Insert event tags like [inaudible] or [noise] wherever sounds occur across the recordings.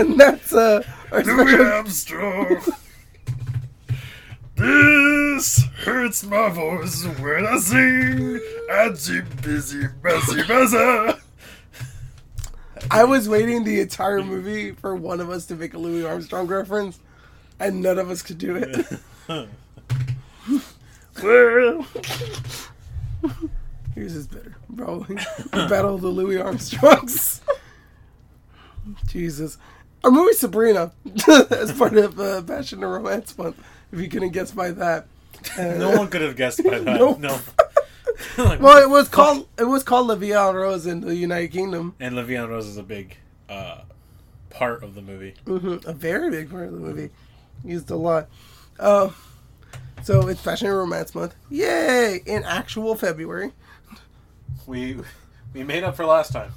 and that's uh, our Louis. Armstrong. this hurts my voice when I sing. I'm too busy, messy, messy. I was waiting the entire movie for one of us to make a Louis Armstrong reference, and none of us could do it. [laughs] Well, Here's his better, probably. [laughs] Battle of the Louis Armstrongs. [laughs] Jesus. Our movie Sabrina, [laughs] as part of uh, Passion and Romance Month, if you couldn't guess by that. Uh, No one could have guessed by [laughs] that. Nope. No. [laughs] Like, Well, it was called it was called La Vie en Rose in the United Kingdom. and La Vie en Rose is a big uh, part of the movie. hmm A very big part of the movie. Used a lot. Uh, so it's Passion and Romance Month. Yay! In actual February. We we made up for last time.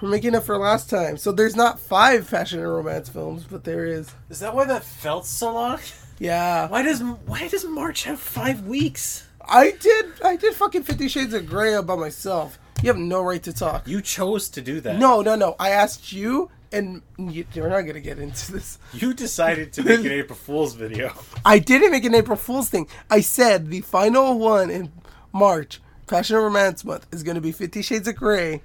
We're making up for last time. So there's not five fashion and Romance films, but there is. Is that why that felt so long? Yeah. Why does why does March have five weeks? I did I did fucking Fifty Shades of Grey by myself. You have no right to talk. You chose to do that. No, no, no. I asked you, and you, we're not gonna get into this. You decided to make an [laughs] April Fool's video. I didn't make an April Fool's thing. I said the final one in March, Passion and Romance Month, is gonna be Fifty Shades of Grey.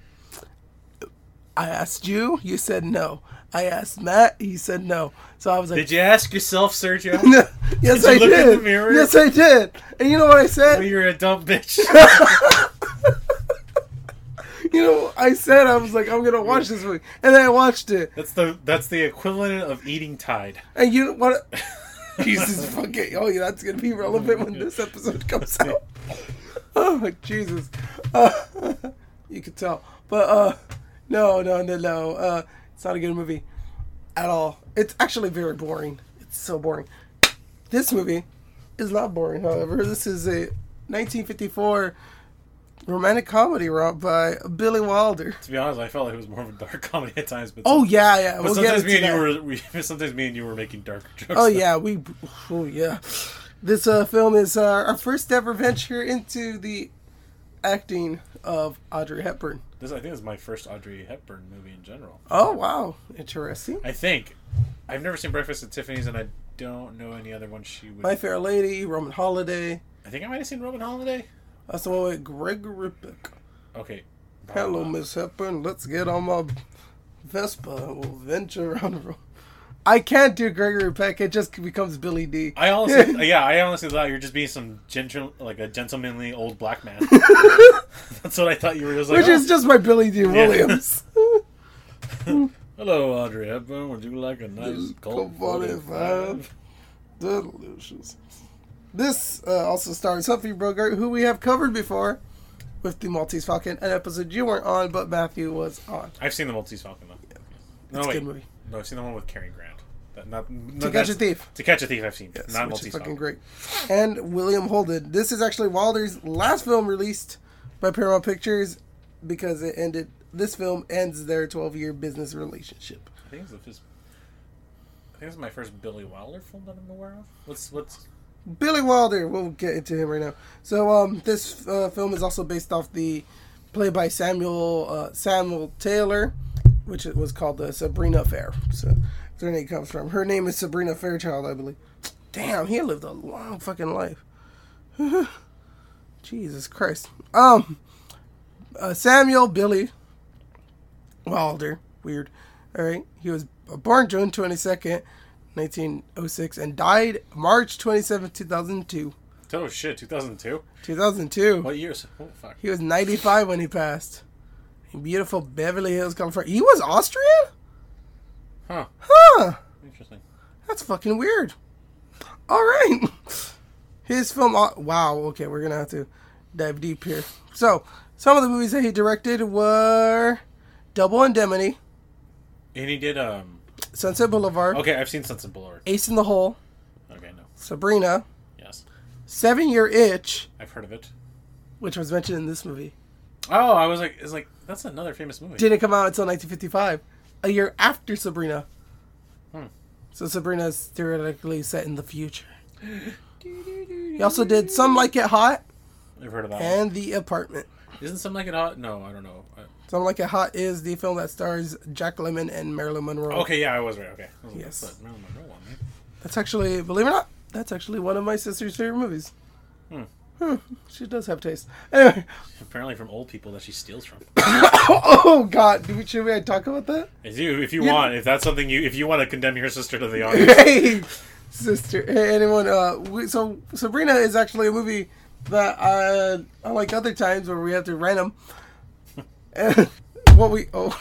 I asked you, you said no. I asked Matt, he said no. So I was like, Did you ask yourself, Sergio? [laughs] yes, Did I look in did. the mirror? Yes, I did. And you know what I said? Well, you're a dumb bitch. [laughs] You know, I said I was like, I'm gonna watch this movie, and then I watched it, That's the that's the equivalent of eating Tide. and you know what? [laughs] Jesus fucking! Oh, yeah, that's gonna be relevant when this episode comes out. [laughs] Oh Jesus! Uh, [laughs] you could tell, but uh, no, no, no, no. Uh, it's not a good movie at all. It's actually very boring. It's so boring. This movie is not boring. However, this is a 1954 romantic comedy wrought by Billy Wilder. To be honest, I felt like it was more of a dark [laughs] comedy at times. But Oh yeah, yeah. but We'll sometimes me and that. you were we, sometimes me and you were making darker jokes. Oh yeah, we. Oh yeah. This uh, film is uh, our first ever venture into the acting of Audrey Hepburn. This I think this is my first Audrey Hepburn movie in general. Oh wow, interesting. I think I've never seen Breakfast at Tiffany's, and I don't know any other one she would. My Fair Lady, Roman Holiday. I think I might have seen Roman Holiday. That's the one with Gregory Peck. Okay. Hello, Miss Hepburn. Let's get on my Vespa. and We'll venture around the road. I can't do Gregory Peck. It just becomes Billy Dee. I honestly, [laughs] yeah, I honestly thought you were just being some gentle, like a gentlemanly old black man. [laughs] That's what I thought you were just like. Which "Oh, is just my Billy Dee. Williams. [laughs] Hello, Audrey Hepburn. Would you like a nice cold Colt 45? 45? Delicious. This uh, also stars Humphrey Bogart, who we have covered before with the Maltese Falcon, an episode you weren't on, but Matthew was on. I've seen the Maltese Falcon though. No, It's a wait. good movie. No, I've seen the one with Cary Grant. That, not, no, To Catch a Thief. To Catch a Thief, I've seen. Yes, not which is fucking great. And William Holden. This is actually Wilder's last film released by Paramount Pictures because it ended. This film ends their 12 year business relationship. I think it's just. I think it's my first Billy Wilder film that I'm aware of. What's what's Billy Wilder. We'll get into him right now. So, um, this uh, film is also based off the play by Samuel uh, Samuel Taylor, which it was called the Sabrina Fair. So, that's where her name comes from. Her name is Sabrina Fairchild, I believe. Damn, he lived a long fucking life. [laughs] Jesus Christ. Um, uh, Samuel Billy Wilder. Weird. All right. He was born June 22nd, 1906, and died March 27th, 2002. oh shit 2002? 2002. What years? Oh fuck. He was 95 when he passed. Beautiful Beverly Hills, California. He was Austrian? Huh. Huh. Interesting. That's fucking weird. All right. His film. Wow. Okay, we're gonna have to dive deep here. So, some of the movies that he directed were Double Indemnity, And he did um. Sunset Boulevard, Okay, I've seen Sunset Boulevard. Ace in the Hole, Okay, no. Sabrina, Yes, Seven Year Itch, I've heard of it. which was mentioned in this movie. Oh, I was like, it's like that's another famous movie. Didn't come out until 1955, a year after Sabrina. Hmm. So Sabrina is theoretically set in the future. He also did Some Like It Hot I've heard of that. one. and The Apartment. Isn't something like it hot? No, I don't know. I, Something Like It Hot is the film that stars Jack Lemmon and Marilyn Monroe. Okay, yeah, I was right. Okay. Was Yes. that's Marilyn Monroe one, right? That's actually, believe it or not, that's actually one of my sister's favorite movies. Hmm. She does have taste. Anyway, Apparently from old people that she steals from. [coughs] oh God, do we, should we talk about that? If you, if you want, if that's something you, if you want to condemn your sister to the [laughs] audience, hey, sister. Hey, anyone? Uh, we, so Sabrina is actually a movie that uh, unlike other times where we have to rent them. And [laughs] what we oh,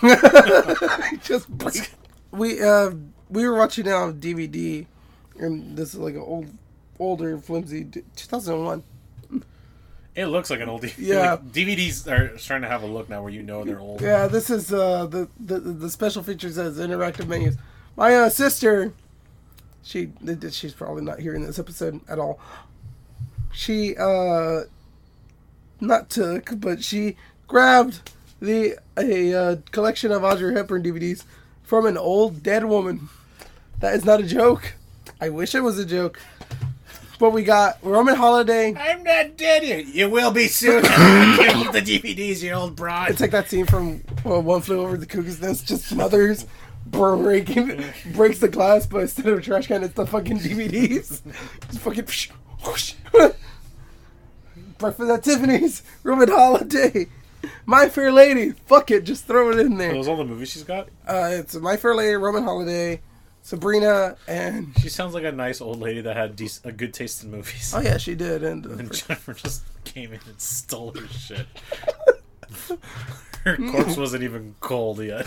[laughs] just break. We uh we were watching it on DVD, and this is like an old, older flimsy two thousand one. It looks like an old DVD. [laughs] Yeah. Like, DVDs are starting to have a look now where you know they're old. Yeah, this is uh the the the special features as interactive menus. My uh, sister, she she's probably not hearing this episode at all. She uh not took, but she grabbed the a uh, collection of Audrey Hepburn DVDs from an old dead woman. That is not a joke. I wish it was a joke. But we got Roman Holiday. I'm not dead yet. You will be soon. [coughs] Give the DVDs, you old broad. It's like that scene from well, One Flew Over the Cuckoo's Nest, just smothers, breaking, breaks the glass, but instead of a trash can, it's the fucking DVDs. It's fucking. whoosh. [laughs] Breakfast at Tiffany's, Roman Holiday, My Fair Lady. Fuck it, just throw it in Are there. those all the movies she's got? Uh, it's My Fair Lady, Roman Holiday, Sabrina, and She sounds like a nice old lady that had dec- a good taste in movies. oh yeah, she did. And, uh, [laughs] And Jennifer just came in and stole her shit. [laughs] her corpse wasn't even cold yet.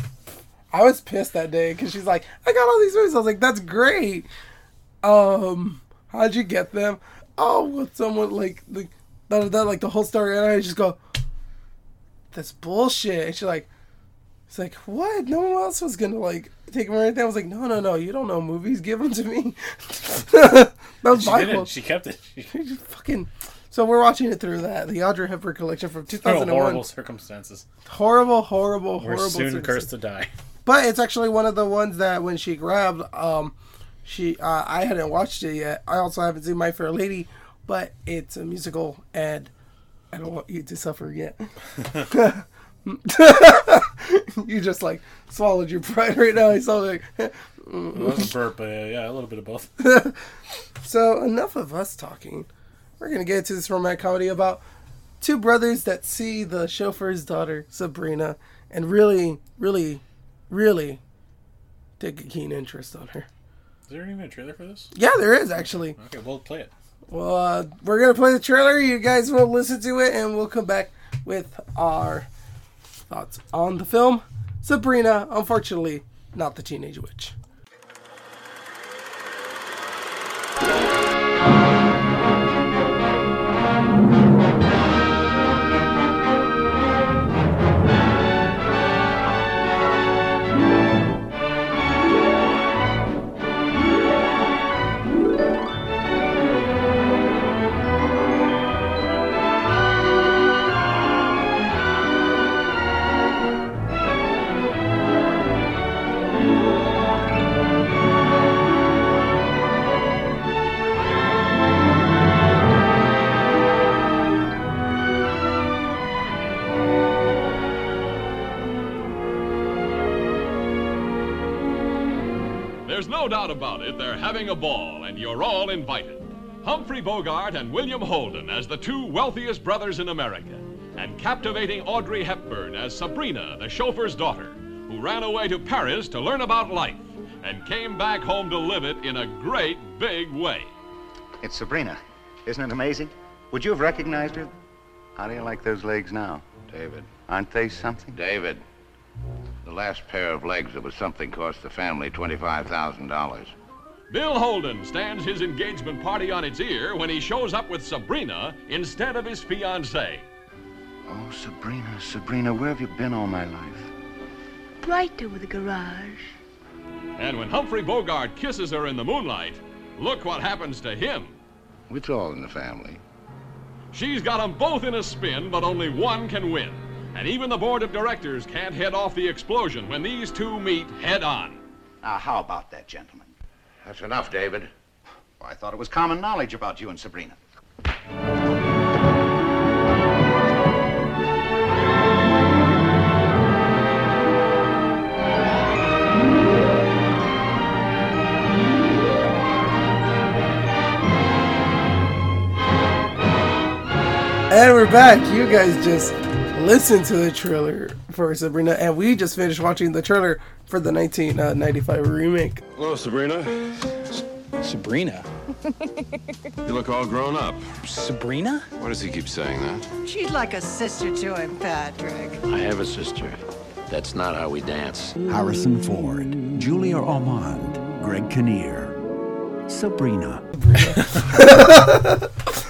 I was pissed that day because she's like, I got all these movies. I was like, that's great. Um, how'd you get them? Oh, with someone like like that, that like the whole story, and I just go, that's bullshit. And she's like, it's like what? No one else was gonna like take them or anything. I was like, no, no, no, you don't know movies. Give them to me. [laughs] that was She my didn't. fault. She kept it. [laughs] Fucking. So we're watching it through that the Audrey Hepburn collection from under 2001. horrible circumstances. horrible, horrible, We're horrible. soon circumstances. cursed to die. But it's actually one of the ones that when she grabbed, um, she uh, I hadn't watched it yet. I also haven't seen My Fair Lady, but it's a musical, and I don't want you to suffer yet. [laughs] [laughs] you just like swallowed your pride right now. I saw like. It wasn't burp, but uh, yeah, a little bit of both. [laughs] So enough of us talking. We're gonna get into this romantic comedy about two brothers that see the chauffeur's daughter Sabrina and really, really, really take a keen interest on her. Is there even a trailer for this? Yeah, there is actually. Okay, we'll play it. Well, uh, we're gonna play the trailer. You guys will listen to it, and we'll come back with our thoughts on the film. Sabrina, unfortunately, not the teenage witch. No doubt about it, they're having a ball, and you're all invited. Humphrey Bogart and William Holden as the two wealthiest brothers in America, and captivating Audrey Hepburn as Sabrina, the chauffeur's daughter, who ran away to Paris to learn about life and came back home to live it in a great big way. It's Sabrina. Isn't it amazing? Would you have recognized her? How do you like those legs now? David. Aren't they something? David. The last pair of legs that was something cost the family $25,000. Bill Holden stands his engagement party on its ear when he shows up with Sabrina instead of his fiancée. Oh, Sabrina, Sabrina, where have you been all my life? Right over the garage. And when Humphrey Bogart kisses her in the moonlight, look what happens to him. It's all in the family. She's got 'em both in a spin, but only one can win. And even the board of directors can't head off the explosion when these two meet head on. Now, how about that, gentlemen? That's enough, David. Well, I thought it was common knowledge about you and Sabrina. And we're back. You guys just listened to the trailer for Sabrina, and we just finished watching the trailer for the 1995 uh, remake. Hello, Sabrina. Sabrina. [laughs] You look all grown up. Sabrina? Why does he keep saying that? She's like a sister to him, Patrick. I have a sister. That's not how we dance. Harrison Ford, Julia Ormond, Greg Kinnear, Sabrina. [laughs]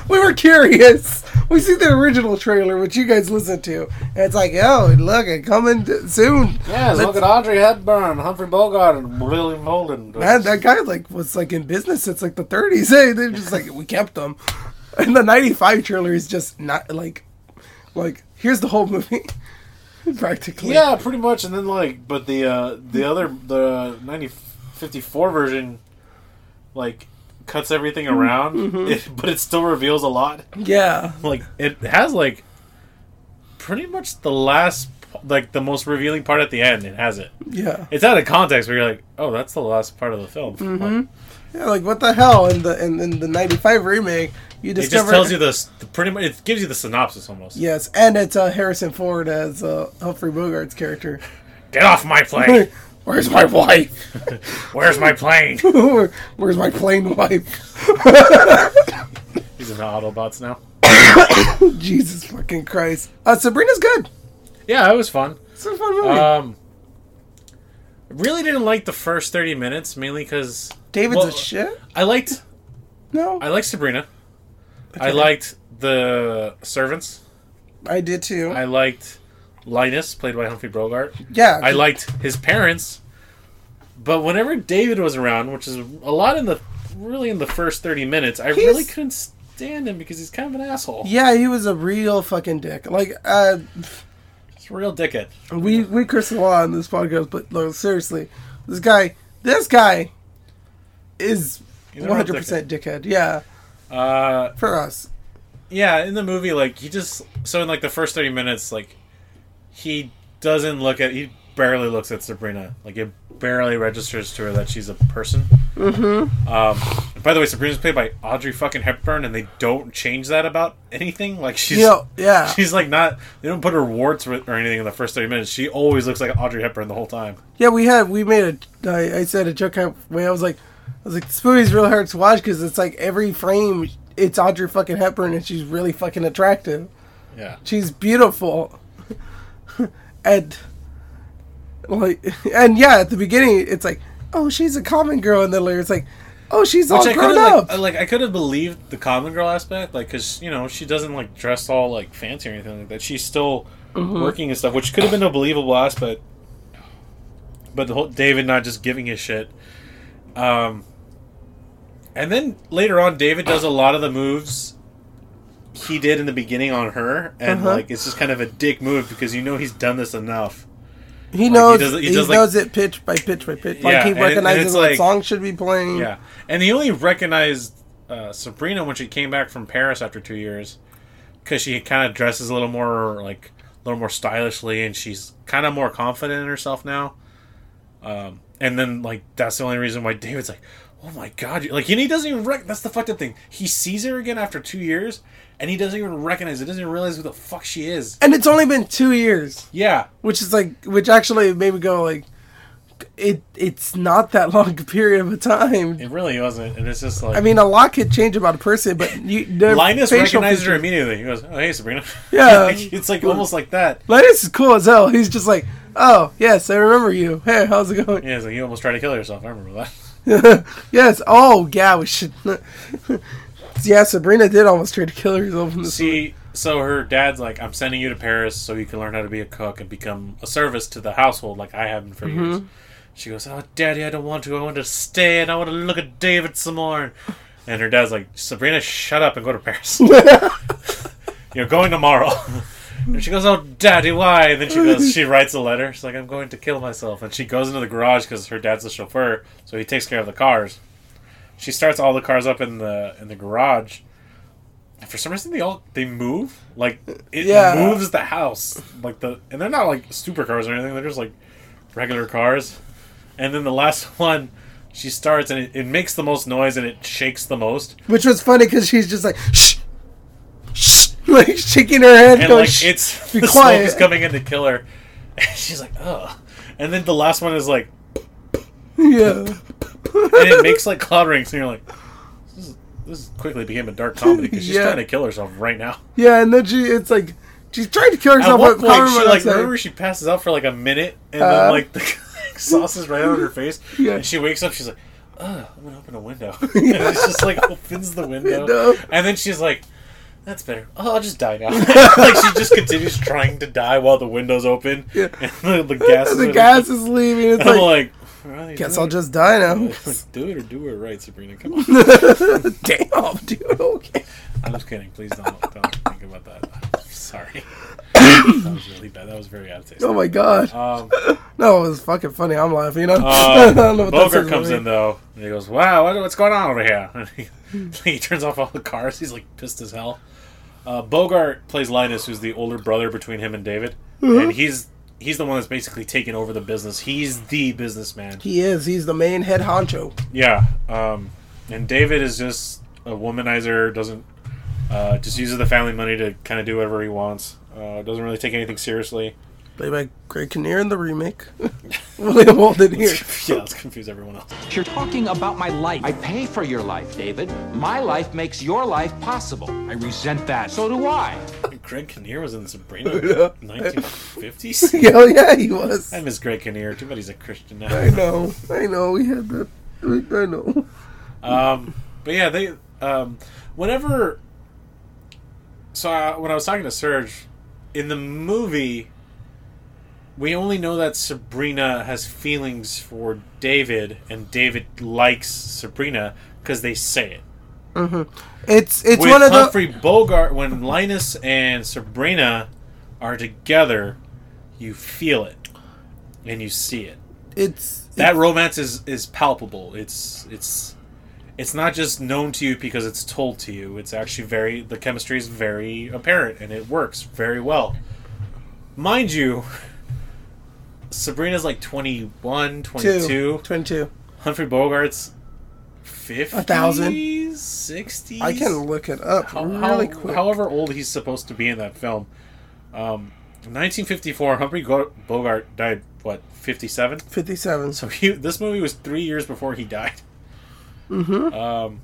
we were curious. We see the original trailer, which you guys listened to, and it's like, oh, look, it coming soon. Yeah, look at Audrey Hepburn, Humphrey Bogart, and William Holden. Man, that guy like was like in business since like the 30s. Hey, they're just like we kept them. And the 95 trailer is just not like, like here's the whole movie, [laughs] practically. Yeah, pretty much. And then like, but the uh, the other the 1954 version, like cuts everything around, Mhm. it, but it still reveals a lot. Yeah. [laughs] like it has like pretty much the last, like the most revealing part at the end. It has it. Yeah. It's out of context where you're like, oh, that's the last part of the film. hmm Yeah, like what the hell? In the in, in the '95 remake, you discover, It just tells you the, the pretty much. It gives you the synopsis almost. Yes, and it's uh, Harrison Ford as uh, Humphrey Bogart's character. Get off my plane. [laughs] Where's my wife? [laughs] Where's my plane? [laughs] Where's my plane wife? He's in the Autobots now. [coughs] Jesus fucking Christ! Uh, Sabrina's good. Yeah, it was fun. It's a fun movie. Um, really didn't like the first thirty minutes, mainly because David's a shit. I liked. No, I liked Sabrina. I Okay. liked the servants. I did too. I liked Linus, played by Humphrey Bogart. Yeah. I liked his parents. But whenever David was around, which is a lot in the really in the first thirty minutes, I He's- really couldn't stand him because he's kind of an asshole. Yeah, he was a real fucking dick. Like, uh, He's a real dickhead. we we curse a lot on this podcast, but no, seriously, this guy, this guy, is one hundred percent dickhead. Yeah, Uh, for us. Yeah, in the movie, like he just so in like the first thirty minutes, like he doesn't look at he barely looks at Sabrina. Like it barely registers to her that she's a person. Mm-hmm. Um, by the way, Sabrina's played by Audrey fucking Hepburn, and they don't change that about anything. Like she's know, yeah. [laughs] she's like not they don't put her warts or anything in the first thirty minutes. She always looks like Audrey Hepburn the whole time. Yeah, we had we made a. I, I said a joke way. I was like, I was like, this movie's real hard to watch because it's like every frame it's Audrey fucking Hepburn and she's really fucking attractive. Yeah. She's beautiful, [laughs] and like, and yeah, at the beginning it's like, oh, she's a common girl, and then later it's like, oh, she's all I grown up. like, like I could have believed the common girl aspect, like because you know she doesn't like dress all like fancy or anything like that. She's still Mhm. working and stuff, which could have been a believable aspect. But the whole David not just giving his shit. Um, and then later on, David does a lot of the moves he did in the beginning on her, and Uh-huh. like it's just kind of a dick move because you know he's done this enough. he Like, knows. does- he does, like- knows it pitch by pitch by pitch. Like Yeah, he it- recognizes it's what like- song should be playing. Yeah, and he only recognized uh, Sabrina when she came back from Paris after two years, because she kind of dresses a little more like a little more stylishly, and she's kind of more confident in herself now. Um, and then like that's the only reason why David's like, oh my god, like and he doesn't even rec- that's the fucked up thing. He sees her again after two years, and he doesn't even recognize it. Doesn't even realize who the fuck she is. And it's only been two years. Yeah, which is like, which actually made me go like, it. It's not that [laughs] long a period of a time. it really wasn't, and it's just like I mean, a lot could change about a person, but you. [laughs] Linus recognizes her immediately. He goes, "Oh, hey, Sabrina." [laughs] Yeah. It's like almost like that. Linus is cool as hell. He's just like, oh yes, I remember you. Hey, how's it going? Yeah, it's like you almost tried to kill yourself. I remember that. yes. Oh yeah, we should. [laughs] yeah, Sabrina did almost try to kill herself in this. See, so her dad's like, "I'm sending you to Paris so you can learn how to be a cook and become a service to the household, like I have been for years." Mhm. She goes, "Oh, Daddy, I don't want to. I want to stay and I want to look at David some more." And her dad's like, "Sabrina, shut up and go to Paris. [laughs] [laughs] You're going tomorrow." And she goes, "Oh, Daddy, why?" And then she goes, she writes a letter. She's like, "I'm going to kill myself." And she goes into the garage because her dad's a chauffeur, so he takes care of the cars. She starts all the cars up in the in the garage. And for some reason, they all they move like it Yeah. moves the house like the and they're not like supercars or anything. They're just like regular cars. And then the last [laughs] one, she starts and it, it makes the most noise and it shakes the most. Which was funny because she's just like, shh, shh. [laughs] like shaking her head, and going, like "Shh, it's be [laughs] the smoke is coming in to kill her. And she's like, oh. And then the last one is like, yeah. And it makes like cloud rings, and you're like, this, is, this quickly became a dark comedy because she's [laughs] Yeah. trying to kill herself right now. Yeah, and then she, it's like she's trying to kill At herself. one with point, she like remember she passes out for like a minute, and Uh, then like the [laughs] sauce is right on her face, Yeah. and she wakes up. She's like, "Ugh, I'm gonna open a window." [laughs] and it's just like opens the window, and then she's like, "That's better. Oh, I'll just die now." like she just continues trying to die while the window's open, Yeah. and the, the gas. And is the gas is leaving. It's And I'm like, like, "Well, guess I'll it." just die now. Do it or do it right, Sabrina. Come on. [laughs] Damn, dude. Okay. I'm just kidding. Please don't don't think about that. Sorry. that was really bad. That was very out of taste. Oh my god. Um, no, it was fucking funny. I'm laughing. You know. Uh, [laughs] I don't know what Bogart comes in though, and he goes, "Wow, what, what's going on over here?" And [laughs] he, he turns off all the cars. He's like pissed as hell. Uh, Bogart plays Linus, who's the older brother between him and David, and he's he's the one that's basically taken over the business. He's the businessman. He is. He's the main head honcho. Yeah, um, and David is just a womanizer. Doesn't uh, just uses the family money to kind of do whatever he wants. Uh, doesn't really take anything seriously. Played by Greg Kinnear in the remake. [laughs] William Holden here. [laughs] yeah, let's confuse everyone else. You're talking about my life. I pay for your life, David. My life makes your life possible. I resent that. So do I. [laughs] Greg Kinnear was in the Sabrina, Yeah. 1950s. Hell yeah, he was. I miss Greg Kinnear. Too bad he's a Christian now. I know. I know. We had that. I know. Um, but yeah, they um, whenever. So I, when I was talking to Serge, in the movie, we only know that Sabrina has feelings for David, and David likes Sabrina because they say it. hmm It's it's With one of the. Humphrey Bogart, when Linus and Sabrina are together, you feel it, and you see it. It's that romance is is palpable. It's it's it's not just known to you because it's told to you. It's actually very the chemistry is very apparent and it works very well. Mind you, Sabrina's like 21, 22. Two. 22. Humphrey Bogart's 50 A thousand. 60 I can look it up how, really how- quick. however old he's supposed to be in that film. Um, 1954, Humphrey Bogart died. What, 57? 57. So he, this movie was three years before he died. Mm-hmm. Um,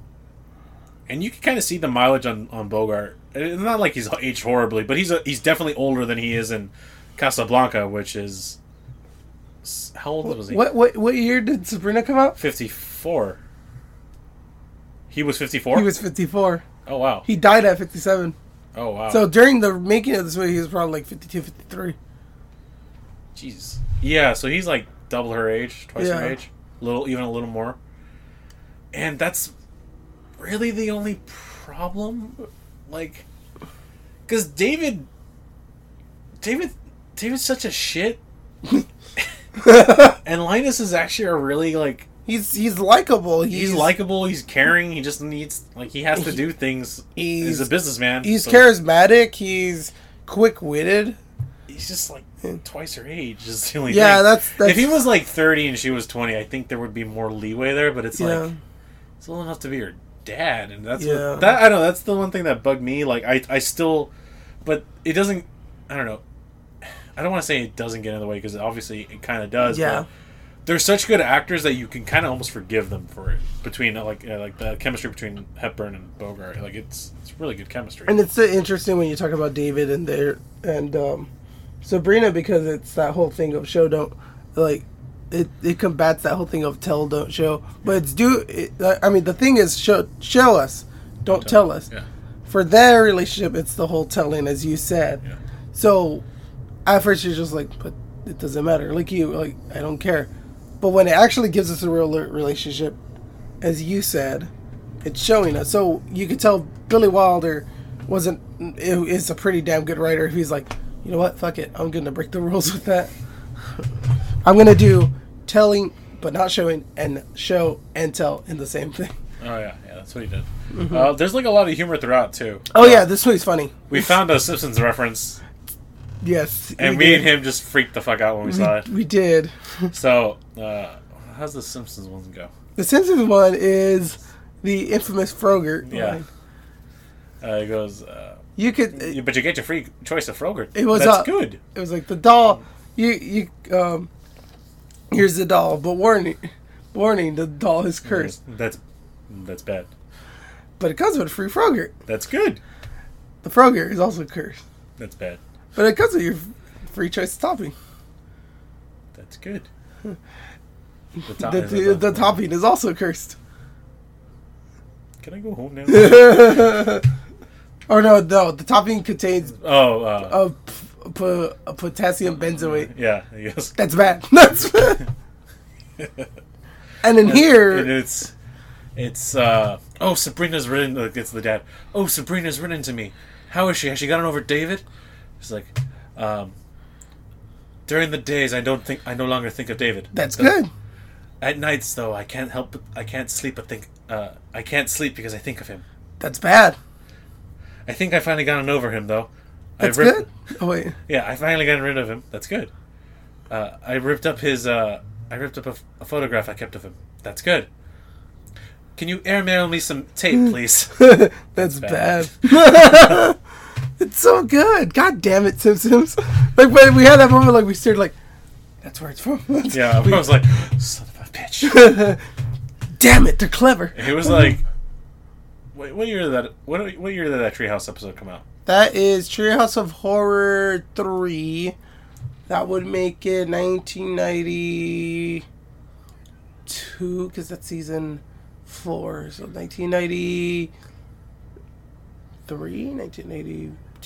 and you can kind of see the mileage on, on Bogart. It's not like he's aged horribly, but he's a, he's definitely older than he is in Casablanca, which is how old was he? What what what year did Sabrina come out? 54. He was 54. He was 54. Oh wow. He died at 57. Oh wow. So during the making of this movie, he was probably like 52, 53. Jeez. Yeah, so he's like double her age, twice her Yeah. age, little, even a little more. And that's really the only problem, like, because David, David, David's such a shit, [laughs] [laughs] and Linus is actually a really like. He's he's likable. He's, He's, likable. He's caring. He just needs like he has to do things. He's, a businessman. He's so charismatic. He's quick witted. He's just like twice her age. Is the only Yeah, thing. that's- that's- if he was like thirty and she was twenty, I think there would be more leeway there. But it's Yeah. like it's old enough to be her dad, and that's Yeah. what, that I know that's the one thing that bugged me. Like I I still, but it doesn't. I don't know. I don't want to say it doesn't get in the way because obviously it kind of does. Yeah. But they're such good actors that you can kind of almost forgive them for it between uh, like uh, like the chemistry between Hepburn and Bogart. Like it's it's really good chemistry. And it's uh, interesting when you talk about David and their and um, Sabrina because it's that whole thing of show don't like it. It combats that whole thing of tell don't show, but it's do. It, I mean, the thing is show show us, don't tell us. Yeah. For their relationship, it's the whole telling, as you said. yeah. So at first you're just like, but it doesn't matter. Like you, like I don't care. But when it actually gives us a real relationship, as you said, it's showing us. So you could tell Billy Wilder wasn't is a pretty damn good writer. He's like, you know what, fuck it, I'm gonna break the [laughs] rules with that. I'm gonna do telling but not showing, and show and tell in the same thing. Oh yeah, yeah, that's what he did. Mhm. Uh, there's like a lot of humor throughout too. Oh yeah, this movie's funny. We found a Simpsons reference, Yes, and we me did. and him just freaked the fuck out when we, We- saw it. we did. [laughs] So, uh, how's the Simpsons one go? The Simpsons one is the infamous Frogurt. Yeah. Uh, it goes, uh, You could. Yeah, but you get your free choice of Frogurt. It was That's uh, good. It was like the doll. You you um. Here's the doll, but warning, warning: the doll is cursed. That's that's bad. But it comes with a free Frogurt. That's good. The Frogurt is also cursed, That's bad. But it comes with your free choice of topping. That's good. [laughs] The, top, The, the, the topping is also cursed. Can I go home now? [laughs] or no, no, the topping contains oh, uh, a, p- p- a potassium benzoate. yeah. Yes. That's bad. [laughs] That's bad. and in here, and it's it's uh oh Sabrina's written it's the dad. Oh Sabrina's written to me. How is she? Has she gotten over David? He's like, um, during the days I don't think I no longer think of David. That's good. At nights though, I can't help but I can't sleep but think uh I can't sleep because I think of him. that's bad. I think I finally gotten over him though. That's I ripped, good. Oh wait, Yeah, I finally gotten rid of him. That's good. Uh, I ripped up his. Uh, I ripped up a, a photograph I kept of him. That's good. Can you airmail me some tape, please? [laughs] that's bad. bad. [laughs] [laughs] it's so good. God damn it, Simpsons. Like when we had that moment, like we stared, like that's where it's from. [laughs] yeah, I was like, son of a bitch. [laughs] damn it, they're clever. It was like, what, what year did that? What, what year did that Treehouse episode come out? That is Treehouse of Horror 3. That would make it 1992, because that's season 4. So 1993,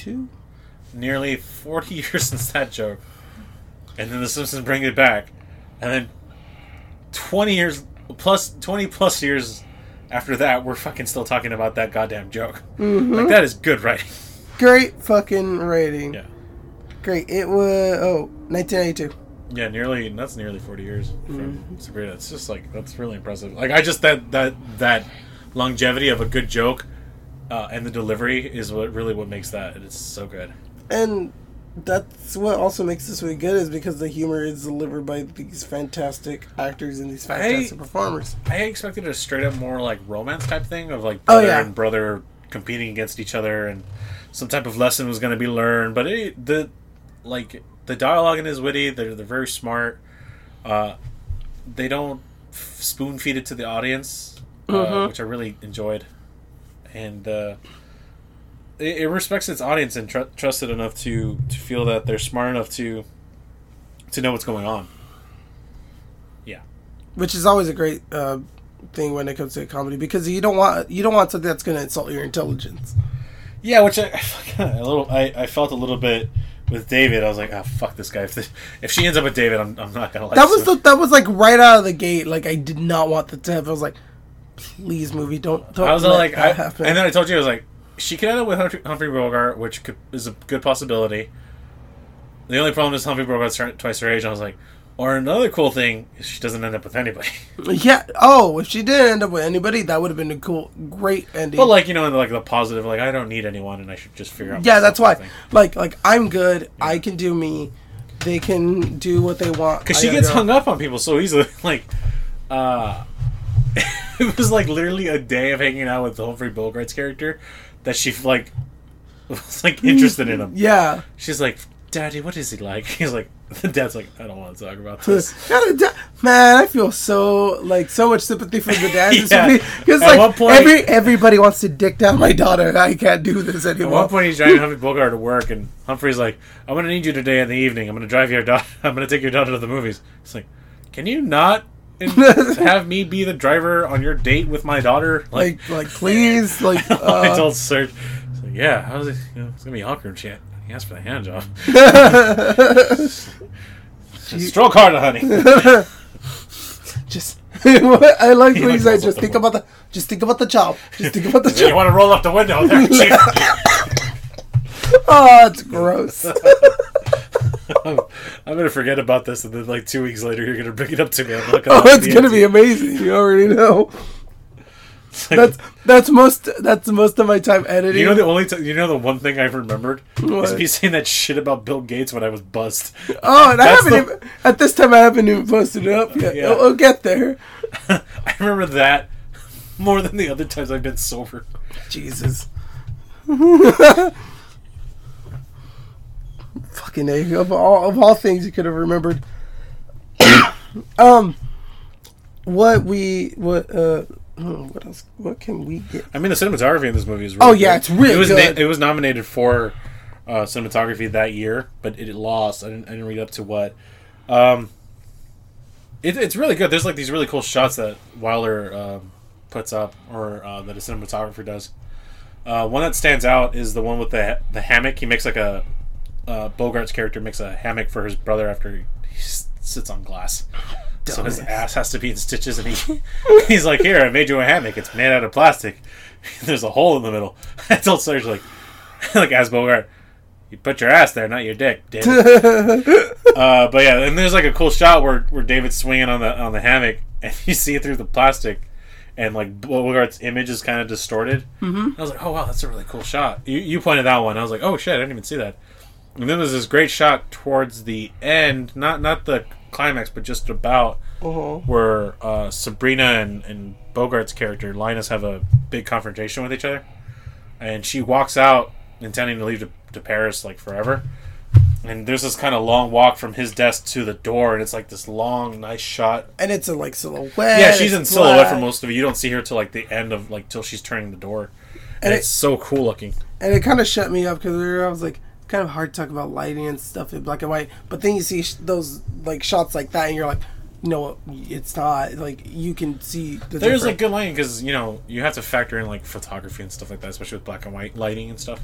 1982? Nearly forty [laughs] years since that joke, and then The Simpsons bring it back, and then twenty years plus, twenty plus years after that, we're fucking still talking about that goddamn joke. Mhm. Like that is good writing. Great fucking writing. Yeah. Great. It was, oh, 1992. Yeah, nearly. That's nearly forty years from Sabrina. It's just like that's really impressive. Like I just that that that longevity of a good joke uh, and the delivery is what really what makes that. It's so good. And that's what also makes this movie good is because the humor is delivered by these fantastic actors and these fantastic performers. I expected a straight up more like romance type thing of like Oh, brother yeah. and brother competing against each other and some type of lesson was going to be learned. But it, the like the dialogue in is witty. They're they're very smart. Uh, they don't f- spoon feed it to the audience, uh, Mhm. which I really enjoyed, and uh, it, it respects its audience and tr- trusts it enough to to feel that they're smart enough to to know what's going on. Yeah. which is always a great uh, thing when it comes to comedy because you don't want you don't want something that's going to insult your intelligence. Yeah, which I, I [laughs] a little I, I felt a little bit with David. I was like, oh fuck this guy. If, this, if she ends up with David, I'm, I'm not gonna like. that was the, that was like right out of the gate. Like I did not want the to have. I was like, please, movie, don't don't I was like, I, happen. and then I told you I was like, she could end up with Humphrey, Humphrey Bogart, which could, is a good possibility. The only problem is Humphrey Bogart's twice her age. And I was like, or another cool thing is she doesn't end up with anybody. [laughs] yeah. Oh, if she didn't end up with anybody, that would have been a cool, great ending. but like you know, in like the positive, like I don't need anyone, and I should just figure out. yeah, that's why. thing. Like like I'm good. I can do me. They can do what they want. because she gets go. hung up on people so easily. [laughs] Like, uh, [laughs] it was like literally a day of hanging out with Humphrey Bogart's character that she like [laughs] was like mm-hmm. interested in him. Yeah. She's like, "Daddy, what is he like?" [laughs] He's like, "The dad's like, I don't want to talk about this." Man, I feel so like so much sympathy for the dad Yeah. because At like one point- every everybody wants to dick down my daughter. I can't do this anymore. At one point, he's driving Humphrey Bogart to work, and Humphrey's like, "I'm gonna need you today in the evening. I'm gonna drive your daughter. I'm gonna take your daughter to the movies." It's like, can you not in- [laughs] have me be the driver on your date with my daughter? like like please [laughs] like I uh, told Serge, it's like, yeah, how's it? You know, it's gonna be awkward. She he asked for the hand job. [laughs] Stroke harder, honey. just I like what he said. Just think about the just think about the job. Just think about the you want to roll up the window there, Chief? oh, it's gross. I'm, [laughs] I'm gonna forget about this, and then like two weeks later, you're gonna bring it up to me. I'm looking oh, it's gonna be amazing. You already know. like- [laughs] That's that's most that's most of my time editing. You know the only t- you know the one thing I've remembered is me saying that shit about Bill Gates when I was buzzed. Oh, and I haven't the- even, at this time I haven't even posted it up [laughs] yet. Yeah. We'll, we'll get there. I remember that more than the other times I've been sober. Jesus. Fucking A. Of all of all things you could have remembered. [coughs] um, what we what uh hmm, what else? What can we get? I mean, the cinematography in this movie is. Really Oh, yeah, good. it's really it was good. it was nominated for uh, cinematography that year, but it, lost. I didn't, I didn't read up to what. Um, it, it's really good. There's like these really cool shots that Wilder um, puts up, or uh, that a cinematographer does. Uh, one that stands out is the one with the the hammock. He makes like a uh, Bogart's character makes a hammock for his brother after he s- sits on glass. So his ass has to be in stitches, and he [laughs] he's like, "Here, I made you a hammock. It's made out of plastic. [laughs] There's a hole in the middle." I told Serge like, [laughs] like as Bogart, you put your ass there, not your dick, David. uh, but yeah, and there's like a cool shot where where David's swinging on the on the hammock, and you see it through the plastic, and like Bogart's image is kind of distorted. Mhm. I was like, "Oh wow, that's a really cool shot." You you pointed that one. I was like, "Oh shit, I didn't even see that." And then there's this great shot towards the end, not not the climax, but just about Uh-huh. where uh, Sabrina and, and Bogart's character Linus have a big confrontation with each other, and she walks out intending to leave to, to Paris like forever. And there's this kind of long walk from his desk to the door, and it's like this long, nice shot. And it's a like silhouette. yeah, she's in silhouette for most of it. You don't see her till like the end of like till she's turning the door, and, And it's so cool looking. and it kind of shut me up because I was like, kind of hard to talk about lighting and stuff in black and white. But then you see sh- those like shots like that, and you're like, no, it's not. Like you can see the There's different- like good lighting because you know you have to factor in like photography and stuff like that, especially with black and white lighting and stuff.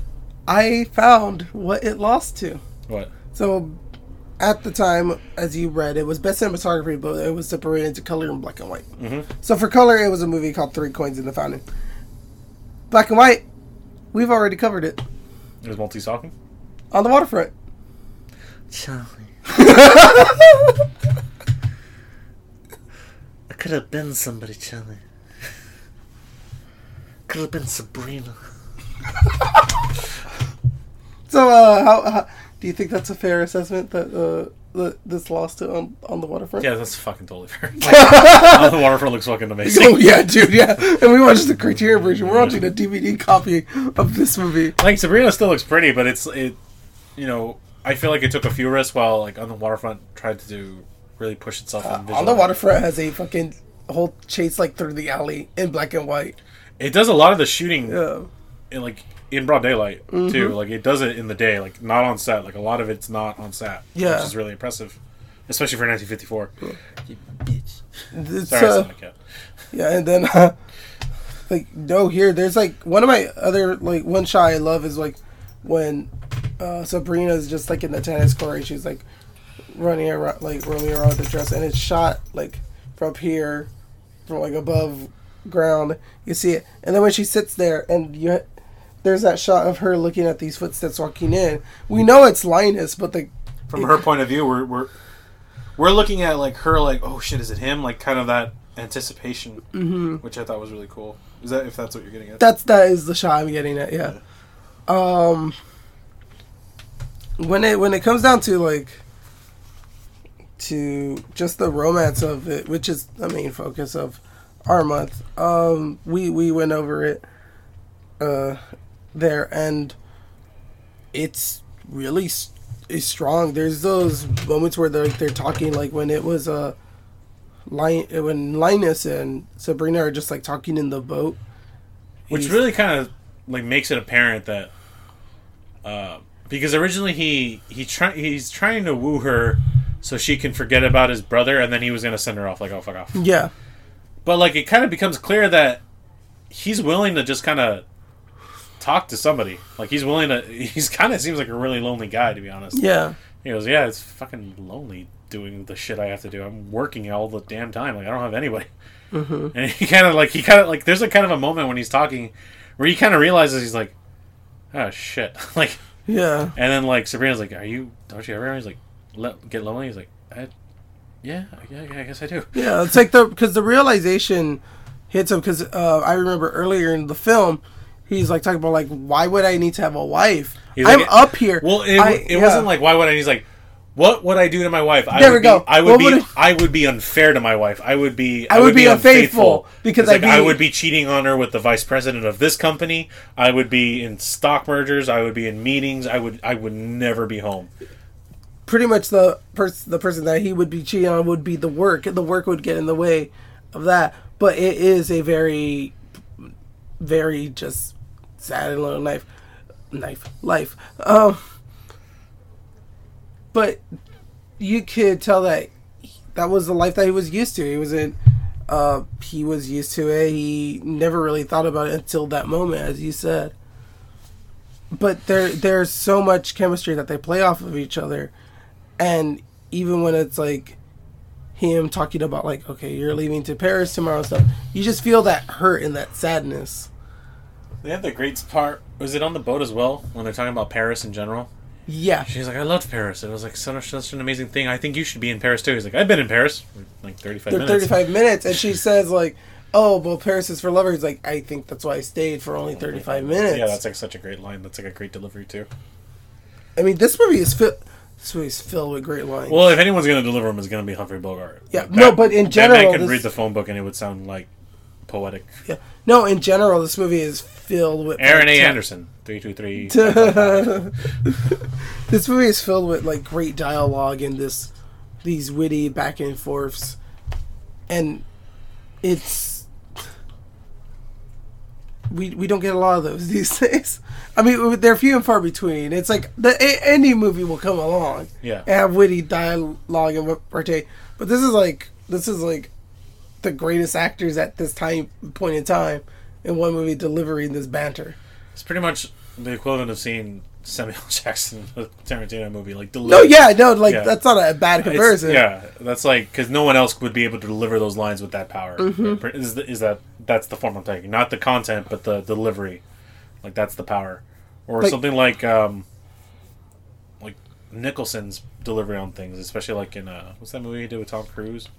I found what it lost to. What? So, at the time, as you read, it was best cinematography, but it was separated into color and black and white. Mhm. So for color, it was a movie called Three Coins in the Fountain. Black and white, we've already covered it It was multi talking. On the waterfront. Charlie. [laughs] I could have been somebody, Charlie. Could have been Sabrina. [laughs] So, uh, how, how do you think that's a fair assessment that uh, the, this lost to on, on the waterfront? Yeah, that's fucking totally fair. [laughs] Like, the waterfront looks fucking amazing. Oh yeah, dude, yeah. And we watched the Criterion version. We're watching a DVD copy of this movie. Like Sabrina still looks pretty, but it's it. You know, I feel like it took a few risks while like on the waterfront tried to do, really push itself. Uh, On the waterfront has a fucking whole chase like through the alley in black and white. It does a lot of the shooting Yeah. in like in broad daylight too. Mhm. Like it does it in the day, like not on set. Like a lot of it's not on set, Yeah. which is really impressive, especially for 1954. You bitch. It's, Sorry, uh, like. Yeah, and then uh, [laughs] like no here there's like one of my other like one shot I love is like when uh, Sabrina's just like in the tennis court and she's like running around like rolling around with the dress and it's shot like from up here from like above ground you see it and then when she sits there and you there's that shot of her looking at these footsteps walking in we know it's Linus but the From her point of view, we're we're we're looking at like her, like oh shit, is it him? Like kind of that anticipation, Mhm. which I thought was really cool. Is that if that's what you're getting at? That's that is the shot I'm getting at. Yeah. Um. When it when it comes down to like to just the romance of it, which is the main focus of our month, um, we we went over it uh there, and it's really is strong. There's those moments where they're like they're talking like when it was uh Lin- when Linus and Sabrina are just like talking in the boat. which really kind of like makes it apparent that uh, because originally he he try he's trying to woo her so she can forget about his brother, and then he was gonna send her off like oh fuck off. Yeah. But like it kind of becomes clear that he's willing to just kind of talk to somebody. Like he's willing to. [laughs] He's kind of seems like a really lonely guy to be honest. Yeah. He goes, yeah, it's fucking lonely doing the shit I have to do. I'm working all the damn time. Like I don't have anybody. Mhm. [laughs] And he kind of like he kind of like there's a kind of a moment when he's talking where he kind of realizes he's like, oh shit, [laughs] like Yeah. And then like Sabrina's like, are you? Don't you ever? He's like, let get lonely. He's like, I, yeah, yeah, I guess I do. [laughs] Yeah, it's like the because the realization hits him because uh, I remember earlier in the film he's like talking about like why would I need to have a wife? He's I'm like- up here. Well, it, I- it yeah. wasn't like why would I? He's like, What would I do to my wife? I There would we go. Be, I would What be. would I would be unfair to my wife. I would be. I would be unfaithful because It's I'd I be- would be cheating on her with the vice president of this company. I would be in stock mergers. I would be in meetings. I would. I would never be home. pretty much the person the person that he would be cheating on would be the work. The work would get in the way of that. But it is a very, very just sad and little knife, knife life. Um, but you could tell that that was the life that he was used to. He was in. Uh, he was used to it. He never really thought about it until that moment, as you said. But there, there's so much chemistry that they play off of each other, and even when it's like him talking about like, okay, you're leaving to Paris tomorrow, and stuff, you just feel that hurt and that sadness. They have the great part. Was it on the boat as well when they're talking about Paris in general? Yeah. She's like, I loved Paris. It was like such, such an amazing thing. I think you should be in Paris too. He's like, I've been in Paris for like 35 They're minutes. 35 minutes, and she says like, "Oh, well, Paris is for lovers." Like, I think that's why I stayed for only 35 minutes. Yeah, that's like such a great line. That's like a great delivery too. I mean, this movie is fi- this movie is filled with great lines. Well, if anyone's going to deliver them, it's going to be Humphrey Bogart. Yeah, Like, no, but in general, man could this- read the phone book and it would sound like poetic. yeah. No, in general, this movie is filled with Aaron A. Anderson, three two three. this movie is filled with like great dialogue and this these witty back and forths and it's we we don't get a lot of those [laughs] these days i mean they're few and far between it's like the any movie will come along Yeah. and have witty dialogue and repartee but this is like this is like the greatest actors at this time point in time in one movie delivering this banter It's pretty much the equivalent of seeing Samuel [laughs] Jackson Tarantino movie. Like No, yeah, no, like, that's not a bad It's- comparison. yeah, that's like because no one else would be able to deliver those lines with that power. Mhm. Is, is that that's the form I'm taking? Not the content, but the delivery. Like that's the power, or Like- something like um, like Nicholson's delivery on things, especially like in uh, what's that movie he did with Tom Cruise?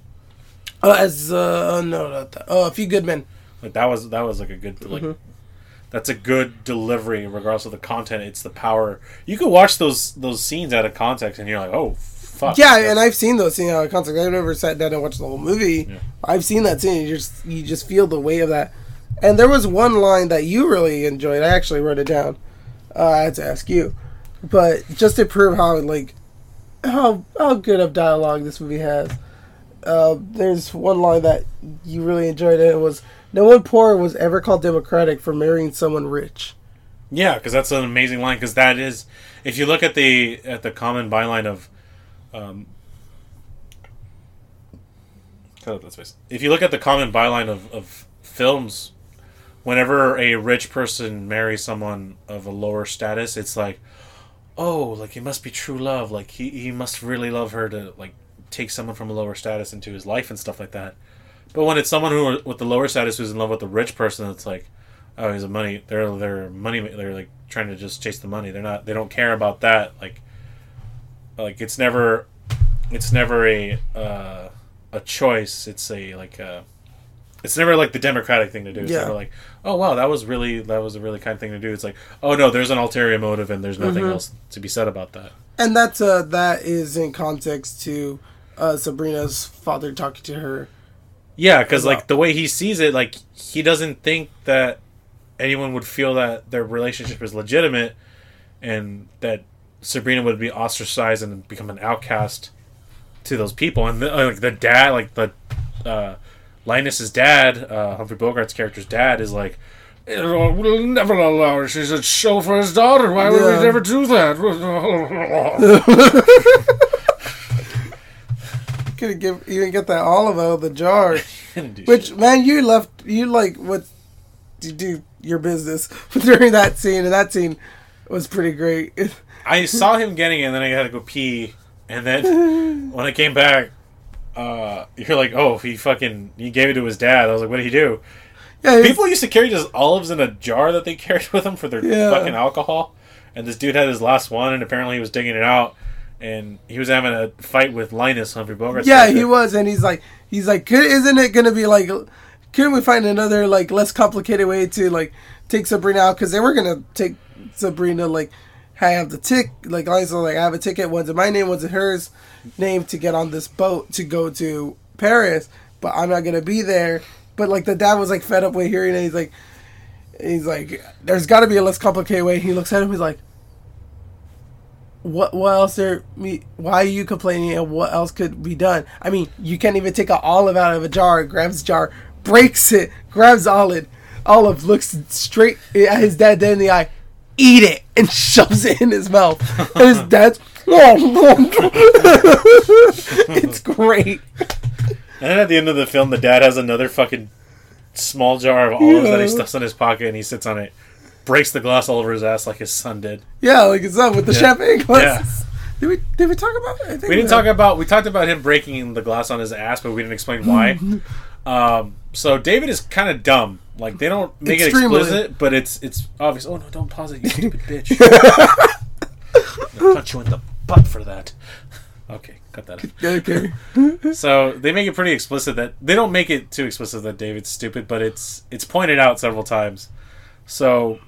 Oh, as uh, no, not that. Oh, a few good men. Like that was that was like a good like Mhm. That's a good delivery regardless of the content. It's the power. You could watch those those scenes out of context and you're like, oh fuck. Yeah, that's- and I've seen those scenes out of context. I've never sat down and watched the whole movie. I've seen that scene. You just you just feel the weight of that. And there was one line that you really enjoyed. I actually wrote it down. Uh, I had to ask you, but just to prove how like how how good of dialogue this movie has. Uh, there's one line that you really enjoyed. And it was no one poor was ever called democratic for marrying someone rich. Yeah, because that's an amazing line. Because that is, if you look at the at the common byline of, um, cut out that space. If you look at the common byline of, of films, whenever a rich person marries someone of a lower status, it's like, oh, like it must be true love. Like he he must really love her to like take someone from a lower status into his life and stuff like that. But when it's someone who with the lower status who's in love with the rich person, it's like, oh, he's a money. They're they're money. They're like trying to just chase the money. They're not. They don't care about that. Like, like it's never, it's never a uh, a choice. It's a like a. It's never like the democratic thing to do. It's Yeah. never like, oh wow, that was really that was a really kind thing to do. It's like, oh no, there's an ulterior motive and there's nothing Mhm. else to be said about that. And that's uh that is in context to uh Sabrina's father talking to her. Yeah, because like the way he sees it, like he doesn't think that anyone would feel that their relationship is legitimate, and that Sabrina would be ostracized and become an outcast to those people. And the, uh, like the dad, like the uh, Linus's dad, uh, Humphrey Bogart's character's dad, is like. We'll never allow her. She's a show for his daughter. Why would Yeah. we never do that? [laughs] [laughs] Couldn't give even get that olive out of the jar. [laughs] Didn't Which man, you left you like what you do your business [laughs] during that scene, and that scene was pretty great. I [laughs] saw him getting it, and then I had to go pee. And then when I came back, uh, you're like, "Oh, he fucking he gave it to his dad." I was like, "What did he do?" Yeah, people used to carry just olives in a jar that they carried with them for their Yeah. fucking alcohol. And this dude had his last one, and apparently he was digging it out, and he was having a fight with Linus Humphrey Bogart. yeah, he was, and he's like, he's like, "Could- isn't it gonna be like, couldn't we find another like less complicated way to like take Sabrina out? Because they were gonna take Sabrina like I have the tick. Like Linus was like, I have a ticket. One's in my name, one's in hers name to get on this boat to go to Paris, but I'm not gonna be there. But like the dad was like fed up with hearing it. He's like, he's like, there's got to be a less complicated way. He looks at him. He's like, what? What else there? Me? Why are you complaining? And what else could be done? I mean, you can't even take an olive out of a jar. Grabs jar, breaks it, grabs olive. Olive looks straight at his dad dead in the eye. Eat it and [laughs] shoves it in his mouth. And his [laughs] dad's. [laughs] it's great. And then at the end of the film, the dad has another fucking small jar of olives that he stuffs in his pocket, and he sits on it, breaks the glass all over his ass like his son did. Yeah, like his son with the Yeah. champagne Yeah. glasses. Did we did we talk about it? I think We didn't talk about we talked about him breaking the glass on his ass, but we didn't explain why. [laughs] um, so David is kind of dumb. Like they don't make Extremely. it explicit, but it's it's obvious. Oh no! Don't pause it, you [laughs] stupid bitch! [laughs] I'll punch you in the butt for that. Okay, cut that. Out. Okay. so they make it pretty explicit that they don't make it too explicit that David's stupid, but it's it's pointed out several times. So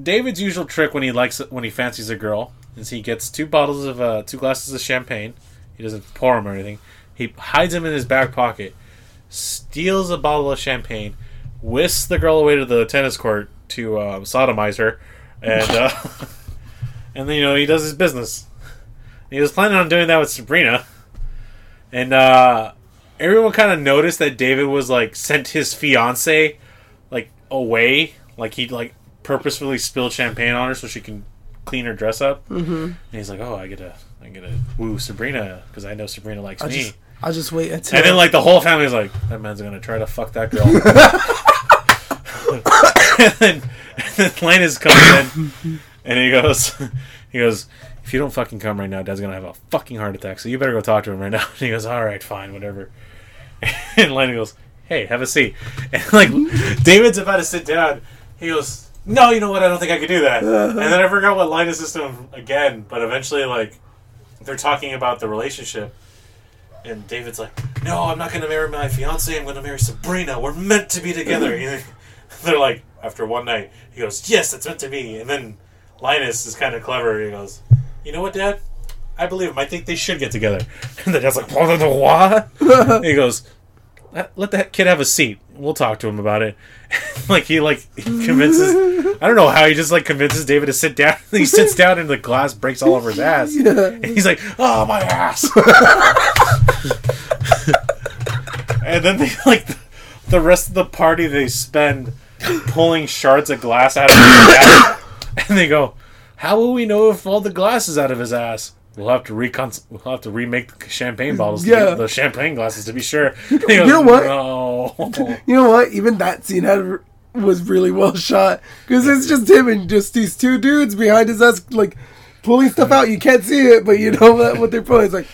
David's usual trick when he likes when he fancies a girl is he gets two bottles of uh, two glasses of champagne. He doesn't pour them or anything. He hides them in his back pocket, steals a bottle of champagne, whisks the girl away to the tennis court to um, sodomize her, and uh, [laughs] and then you know he does his business. He was planning on doing that with Sabrina, and uh, everyone kind of noticed that David was like sent his fiance like away, like he like purposefully spill champagne on her so she can clean her dress up. Mhm. And he's like, "Oh, I gotta, I gotta woo Sabrina because I know Sabrina likes I'll me." just I'll just wait until and then like the whole family's like, "That man's gonna try to fuck that girl." [laughs] [laughs] and then, and then Linus comes in, and he goes, [laughs] he goes, "If you don't fucking come right now, Dad's gonna have a fucking heart attack. So you better go talk to him right now." And he goes, "All right, fine, whatever." And Linus goes, "Hey, have a seat." And like David's about to sit down, he goes, "No, you know what? I don't think I could do that." [laughs] And then I forgot what Linus is to him again, but eventually, like, they're talking about the relationship. And David's like, "No, I'm not going to marry my fiance. I'm going to marry Sabrina. We're meant to be together." [laughs] They're like, after one night, he goes, "Yes, it's meant to be." And then Linus is kind of clever. He goes, "You know what, Dad? I believe him. I think they should get together." [laughs] And the dad's like, "What? what?" he goes, "Let that kid have a seat. We'll talk to him about it." [laughs] like he like he [laughs] convinces. I don't know how he just like convinces David to sit down. [laughs] he sits down and the glass breaks all over his ass. Yeah. And he's like, "Oh my ass." and then they like the rest of the party they spend pulling shards of glass out of his ass, and they go, "How will we know if all the glass is out of his ass?" We'll have to recon. We'll have to remake the champagne bottles. Yeah. the champagne glasses to be sure. And [laughs] You goes, know what? No. [laughs] You know what? Even that scene had was really well shot because it's just him and just these two dudes behind his ass, like pulling stuff out. You can't see it, but you know what, what they're pulling. It's like,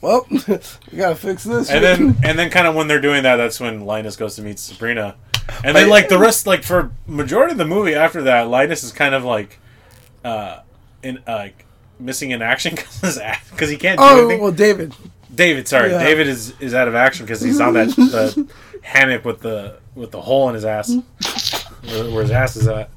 well, [laughs] we gotta fix this. and then and then kind of when they're doing that, that's when Linus goes to meet Sabrina, and then like the rest, like for majority of the movie after that, Linus is kind of like, uh, in uh, like missing in action [laughs] because he can't do oh anything. well, David. David, sorry, Yeah. David is is out of action because he's on that [laughs] the hammock with the with the hole in his ass, where, where his ass is at.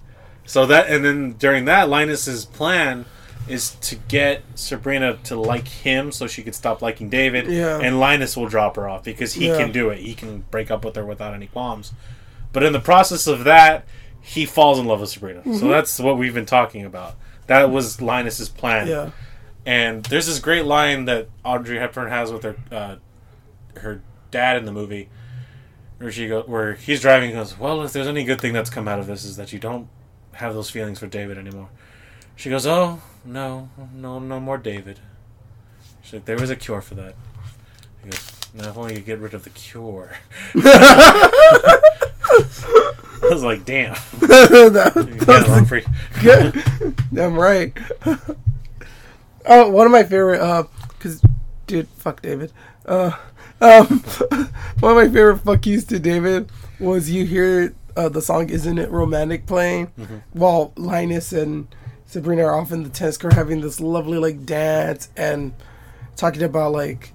So that and then during that, Linus's plan is to get Sabrina to like him so she could stop liking David, Yeah. and Linus will drop her off because he Yeah. can do it. He can break up with her without any qualms. But in the process of that, he falls in love with Sabrina. So Mhm. that's what we've been talking about. That was Linus's plan. Yeah. And there's this great line that Audrey Hepburn has with her uh, her dad in the movie, where she go where he's driving. and goes, "Well, if there's any good thing that's come out of this, is that you don't have those feelings for David anymore." She goes, "Oh no, no, no more David." She's like, "There was a cure for that." He goes, "Now if only you get rid of the cure." [laughs] [laughs] I was like, "Damn." [laughs] that, it, Humphrey. Good. Damn right. [laughs] oh, one of my favorite. Uh, cause, dude, fuck David. Uh, [laughs] um, one of my favorite fuck yous to David was you hear uh, the song "Isn't It Romantic" playing Mhm. while Linus and Sabrina are off in the tennis court having this lovely like dance and talking about like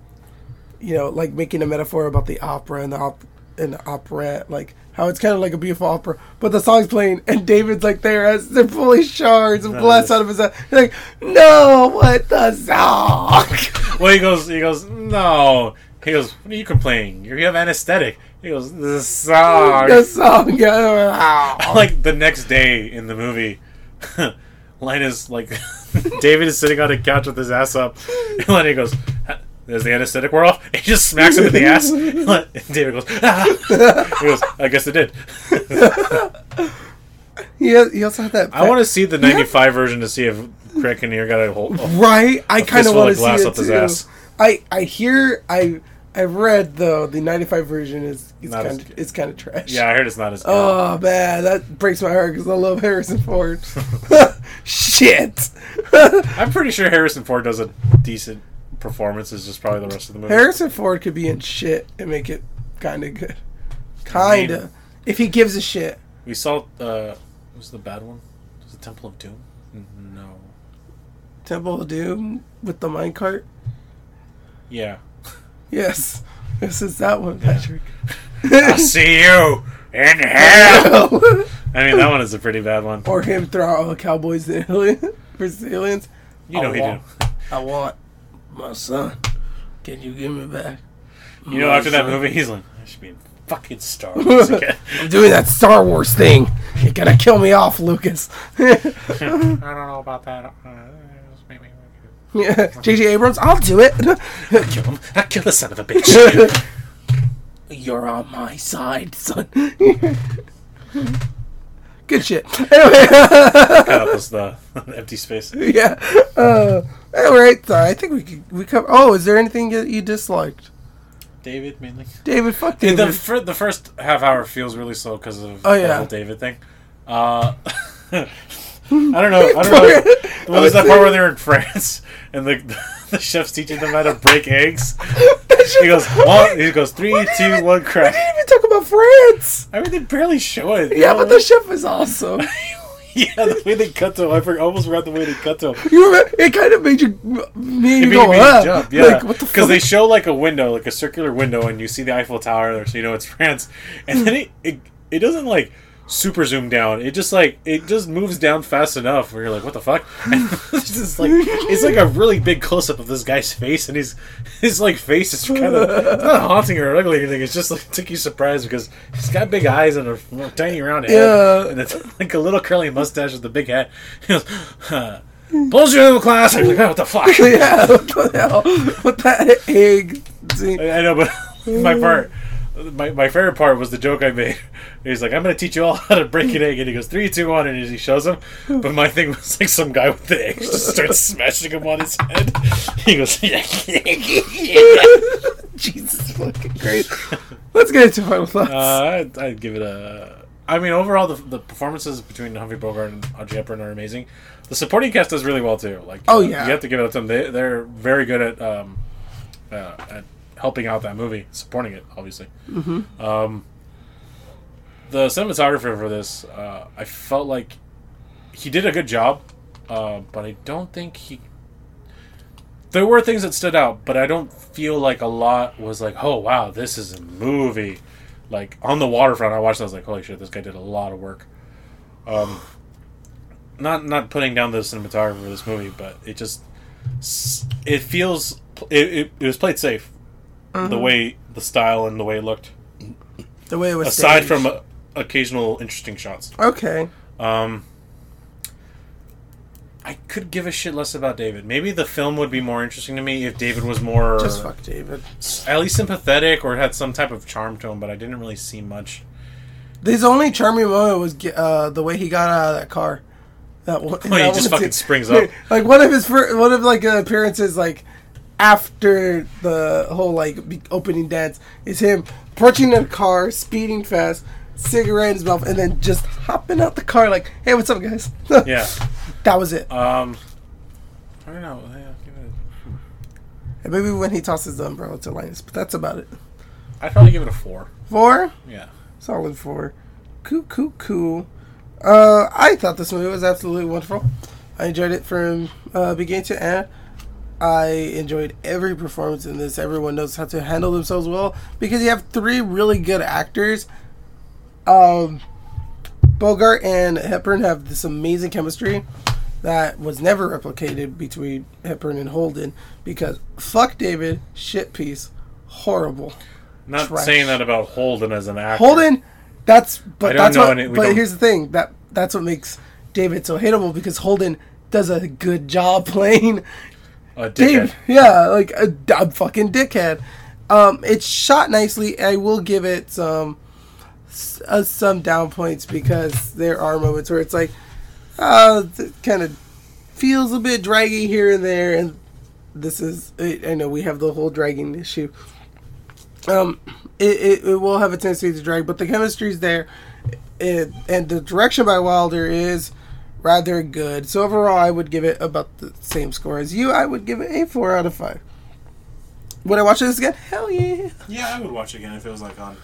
you know like making a metaphor about the opera and the op- and the operette like how it's kind of like a beautiful opera, but the song's playing and David's like there as they're pulling shards of glass out of his head. He's like, no, what the song? [laughs] Well, he goes, he goes, no. He goes, what are you complaining? You have anesthetic. He goes, the song. the song, [laughs] like the next day in the movie, [laughs] Linus like David is sitting on a couch with his ass up, and Lenny goes, "Does the anesthetic wear [laughs] off?" He just smacks him in the ass. [laughs] And David goes, ah. he goes, "I guess it did." [laughs] He, has, he also had that. I want to see the '95 version to see if Greg Kinnear got a hold. Right, I kind of want to glass see it up his too. ass. I I hear I I've read though the '95 version is is kind of it's kind of trash. Yeah, I heard it's not as. Good. Oh man, that breaks my heart because I love Harrison Ford. Shit. I'm pretty sure Harrison Ford does a decent performance. Is just probably the rest of the movie. Harrison Ford could be in shit and make it kind of good. Kinda, if he gives a shit. We saw. Uh, what was the bad one? Was it Temple of Doom? No. Temple of Doom with the minecart. Yeah. Yes, this is that one, Patrick. [laughs] I'll see you in hell. [laughs] I mean, that one is a pretty bad one. Or him throw out all the cowboys and alien [laughs] versus aliens. You know I he want, I want my son. Can you give me back? You know, my after that movie, he's like, I should be in fucking Star [laughs] Wars again. I'm doing that Star Wars thing. You're gonna kill me off, Lucas. [laughs] I don't know about that. Uh, maybe. yeah, [laughs] J.J. Abrams, I'll do it. I'll kill him. I'll kill the son of a bitch. You're on my side, son. Good shit. Anyway, Cut out this the empty space. yeah. Uh, all right. So I think we could we cover. Oh, is there anything that you disliked? David mainly. David, fuck The, David. the, fir- the first half hour feels really slow because of Oh, the whole David thing. Uh, [laughs] I don't know. I don't know. [laughs] What was that part where they're in France [laughs] and the the chef's teaching them how to break eggs? He goes one. He goes three, two, one, crack. We didn't even talk about France. I mean, they barely show it. Yeah, but the chef is awesome. [laughs] yeah, the way they cut to him, I almost forgot the way they cut to him. You remember? It kind of made you It you made go, me ah. jump, yeah. Like what the fuck? Because they show like a window, like a circular window, and you see the Eiffel Tower there, so you know it's France. And then it, it it doesn't like super zoom down. It just like it just moves down fast enough where you're like, what the fuck? [laughs] It's just like it's like a really big close up of this guy's face, and his his like face is kind of not haunting or ugly or anything. It's just like took you surprised because he's got big eyes and a tiny round head, Yeah. and it's [laughs] like a little curly mustache with a big hat. [laughs] He goes. Huh. Pulls you into class. I'm like, oh, what the fuck? yeah, what the hell? What that egg? I know, but my part, my, my favorite part was the joke I made. [laughs] He's like, I'm going to teach you all how to break an egg. And he goes, three, two, one. And he shows him. But my thing was like some guy with the eggs just starts [laughs] smashing him on his head. [laughs] He goes, Jesus fucking Christ. Let's get into final thoughts. uh, I'd, I'd give it a. I mean, overall, the, the performances between Humphrey Bogart and Audrey Hepburn are amazing. The supporting cast does really well too. Like, Oh, uh, yeah. you have to give it up to them. They they're very good at um, uh, at helping out that movie, supporting it, obviously. Mhm. Um, the cinematographer for this, uh, I felt like he did a good job, uh, but I don't think he. There were things that stood out, but I don't feel like a lot was like, oh wow, this is a movie. Like on the waterfront, I watched. it, I was like, holy shit, this guy did a lot of work. Um, not not putting down the cinematographer for this movie, but it just it feels it, it, it was played safe. The Mhm. way the style and the way it looked. The way it was aside staged. from uh, occasional interesting shots. Okay. Um, I could give a shit less about David. Maybe the film would be more interesting to me if David was more Just fuck David. at least sympathetic or had some type of charm to him. But I didn't really see much. His only charming moment was uh, the way he got out of that car. That one. [laughs] he that just one fucking scene. springs up. [laughs] Like one of his fir- one of like uh, appearances, like after the whole like opening dance, is him approaching the car, speeding fast, cigarette in his mouth, and then just hopping out the car like, "Hey, what's up, guys?" [laughs] Yeah. that was it. Um, I don't know. Yeah, maybe when he tosses the umbrella to Linus, but that's about it. I'd probably give it a four. Four. Yeah. Solid four. Cool, cool, cool. Uh, I thought this movie was absolutely wonderful. I enjoyed it from uh, beginning to end. I enjoyed every performance in this. Everyone knows how to handle themselves well because you have three really good actors Um, Bogart and Hepburn have this amazing chemistry that was never replicated between Hepburn and Holden because fuck David, shit piece, horrible. Not Trash. saying that about Holden as an actor. Holden, that's but that's know what. any- but don't- here's the thing that that's what makes David so hateable because Holden does a good job [laughs] playing A dickhead. Dave. [laughs] Yeah, like a dumb fucking dickhead. Um, it's shot nicely. I will give it some uh, some down points because there are moments where it's like, uh, it kind of feels a bit draggy here and there, and this is. I I know we have the whole dragging issue. Um, it, it, it will have a tendency to drag, but the chemistry's there, it, and the direction by Wilder is rather good. So overall, I would give it about the same score as you. I would give it a four out of five. Would I watch this again? Hell yeah. Yeah, I would watch it again if it was like on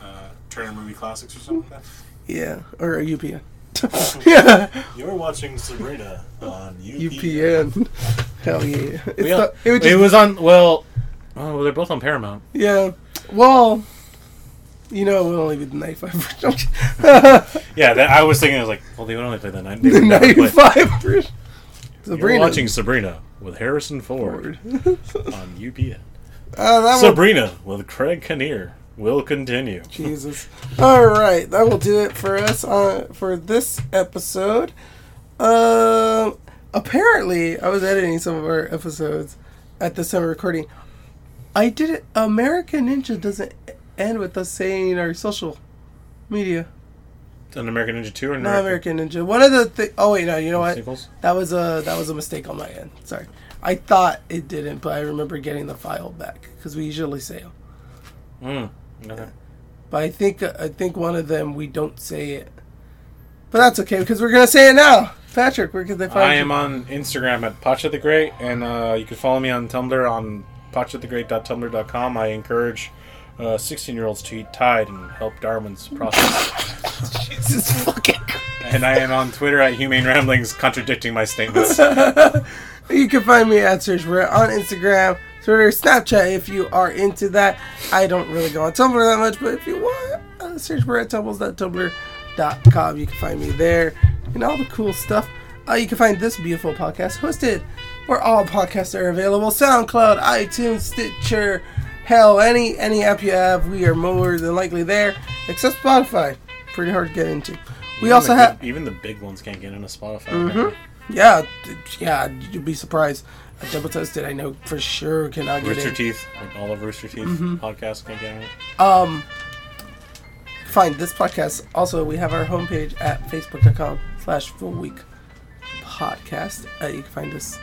uh, Turner Movie Classics or something like that. Yeah, or UPN. [laughs] yeah, You're watching Sabrina on UPN. UPN. Hell yeah. It's the- it would it was on. Well, oh, they're both on Paramount. Yeah. Well, you know, it would only be the 95 [laughs] version. [laughs] Yeah, that, I was thinking. I was like, well, they would only play the nine. The 95 [laughs] version. You're Sabrina. watching Sabrina with Harrison Ford on UPN. Uh, that will- Sabrina with Greg Kinnear will continue. Jesus. All right, that will do it for us uh, for this episode. Um, apparently, I was editing some of our episodes at this time of recording. I did it. American Ninja doesn't end with us saying our social media. An American Ninja Two or Not American Ninja. One of the thi- oh wait no you know what Sequels? that was a that was a mistake on my end. Sorry, I thought it didn't, but I remember getting the file back because we usually say them. Mm, okay. But I think I think one of them we don't say it. But that's okay because we're gonna say it now. Patrick, where can they find I you? am on Instagram at Pacha the Great, and uh, you can follow me on Tumblr on pachathegreat.tumblr.com. I encourage 16 year olds to eat Tide and help Darwin's process. [laughs] Jesus fucking. and I am on Twitter at Humane Ramblings, contradicting my statements. [laughs] You can find me at Search on Instagram, Twitter, Snapchat if you are into that. I don't really go on Tumblr that much, but if you want, uh, search Brett Tumbles.tumblr.com. You can find me there and all the cool stuff. Uh, you can find this beautiful podcast hosted where all podcasts are available SoundCloud, iTunes, Stitcher, hell, any any app you have, we are more than likely there, except Spotify. Pretty hard to get into. We Even also the have. even the big ones can't get into Spotify. hmm Yeah, yeah, you'd be surprised. A double toasted, I know for sure cannot get Rooster in. Teeth, like all of Rooster Teeth Mhm. podcasts can't get it. Um, find this podcast. Also, we have our homepage at facebook.com slash full week podcast. Uh, you can find us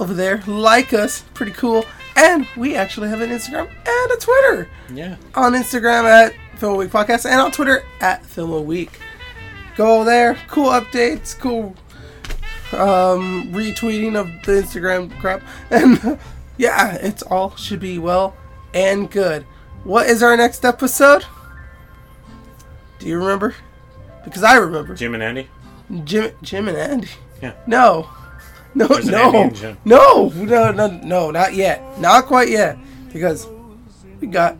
over there. Like us, pretty cool. And we actually have an Instagram and a Twitter. Yeah. On Instagram at Film a Week Podcast and on Twitter at Film a Week. Go there. Cool updates. Cool um, retweeting of the Instagram crap. [laughs] And yeah, it's all should be well and good. What is our next episode? Do you remember? Because I remember. Jim and Andy? Jim, Jim and Andy. Yeah. No. [laughs] No, no, Andy and Jim. no, no, no, no, not yet, not quite yet, because we got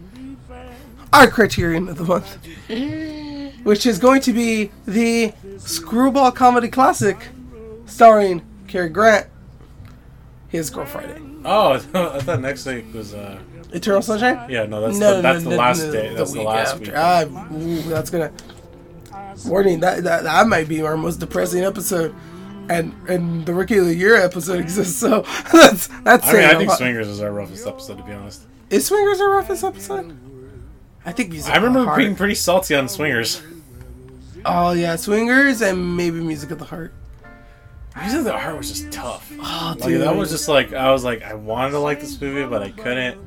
our criterion of the month, [laughs] which is going to be the screwball comedy classic, starring Cary Grant, His Girl Friday. Oh, [laughs] I thought next week was. uh Eternal Sunshine? Yeah, no, that's the, that's the last day. That's the, week last after. week. Ah, ooh, that's gonna. Warning that, that that might be our most depressing episode, and and the Rookie of the Year episode exists. So [laughs] that's that's. I mean, I think. Swingers is our roughest episode, to be honest. Is Swingers our roughest episode? I think Music I remember of the Heart. being pretty salty on Swingers. Oh yeah, Swingers and maybe Music of the Heart. Music of the Heart was just tough. Oh, like, dude. that was just like I was like I wanted to like this movie, but I couldn't.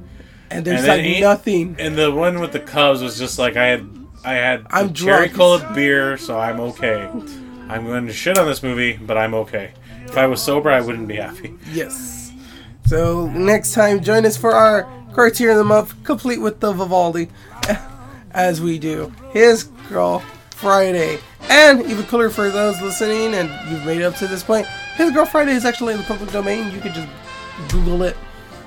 And there's then like nothing. And the one with the Cubs was just like I had I had I'm cherry cola beer, so I'm okay. I'm going to shit on this movie, but I'm okay. If I was sober, I wouldn't be happy. Yes. So next time, join us for our criteria of the month, complete with the Vivaldi, [laughs] as we do his girl Friday. And even cooler for those listening, and you've made it up to this point, his girl Friday is actually in the public domain. You can just Google it.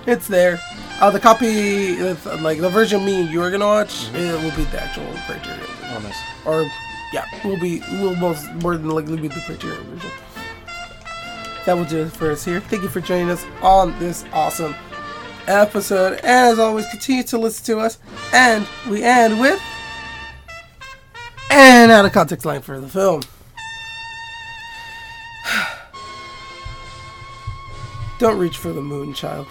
It's there. Uh, the copy, uh, like the version me and you are gonna watch, it will be the actual Criterion. Oh, nice. Or, yeah, we'll be we'll most more than likely be the Criterion version. That will do it for us here. Thank you for joining us on this awesome episode. And as always, continue to listen to us. And we end with an out of context line for the film. [sighs] Don't reach for the moon, child.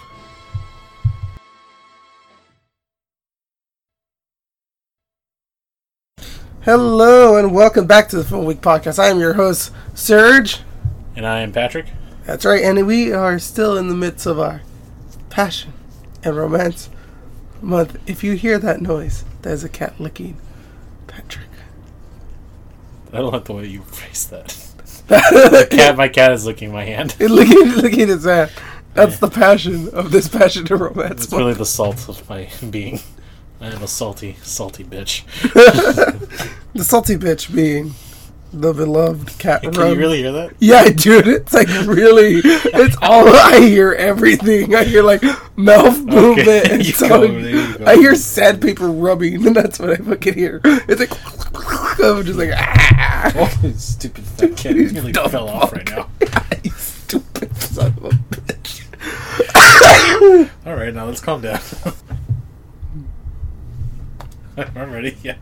Hello and welcome back to the Film Week podcast. I am your host, Serg. And I am Patrick. That's right, and we are still in the midst of our passion and romance month. If you hear that noise, there's a cat licking Patrick. I don't like the way you phrase that. [laughs] my, cat, my cat is licking my hand. Licking, licking his hand. That's the passion of this passion and romance. It's really the salt of my being. I am a salty, salty bitch. [laughs] the salty bitch being the beloved cat. Can run. you really hear that? Yeah, [laughs] dude. It's like really. It's all I hear. Everything I hear, like mouth [laughs] movement Okay, and tongue. go, there you go. I hear sandpaper rubbing, and that's what I fucking hear. It's like I'm just like ah. Oh, stupid fat cat. He really fell off right now. stupid son of a bitch. All right, now let's calm down. [laughs] I'm ready. Yeah.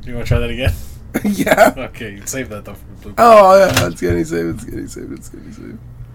Do you want to try that again? [laughs] yeah. Okay, save that though for the blooper. Oh yeah, it's getting saved. It's getting saved. It's getting saved.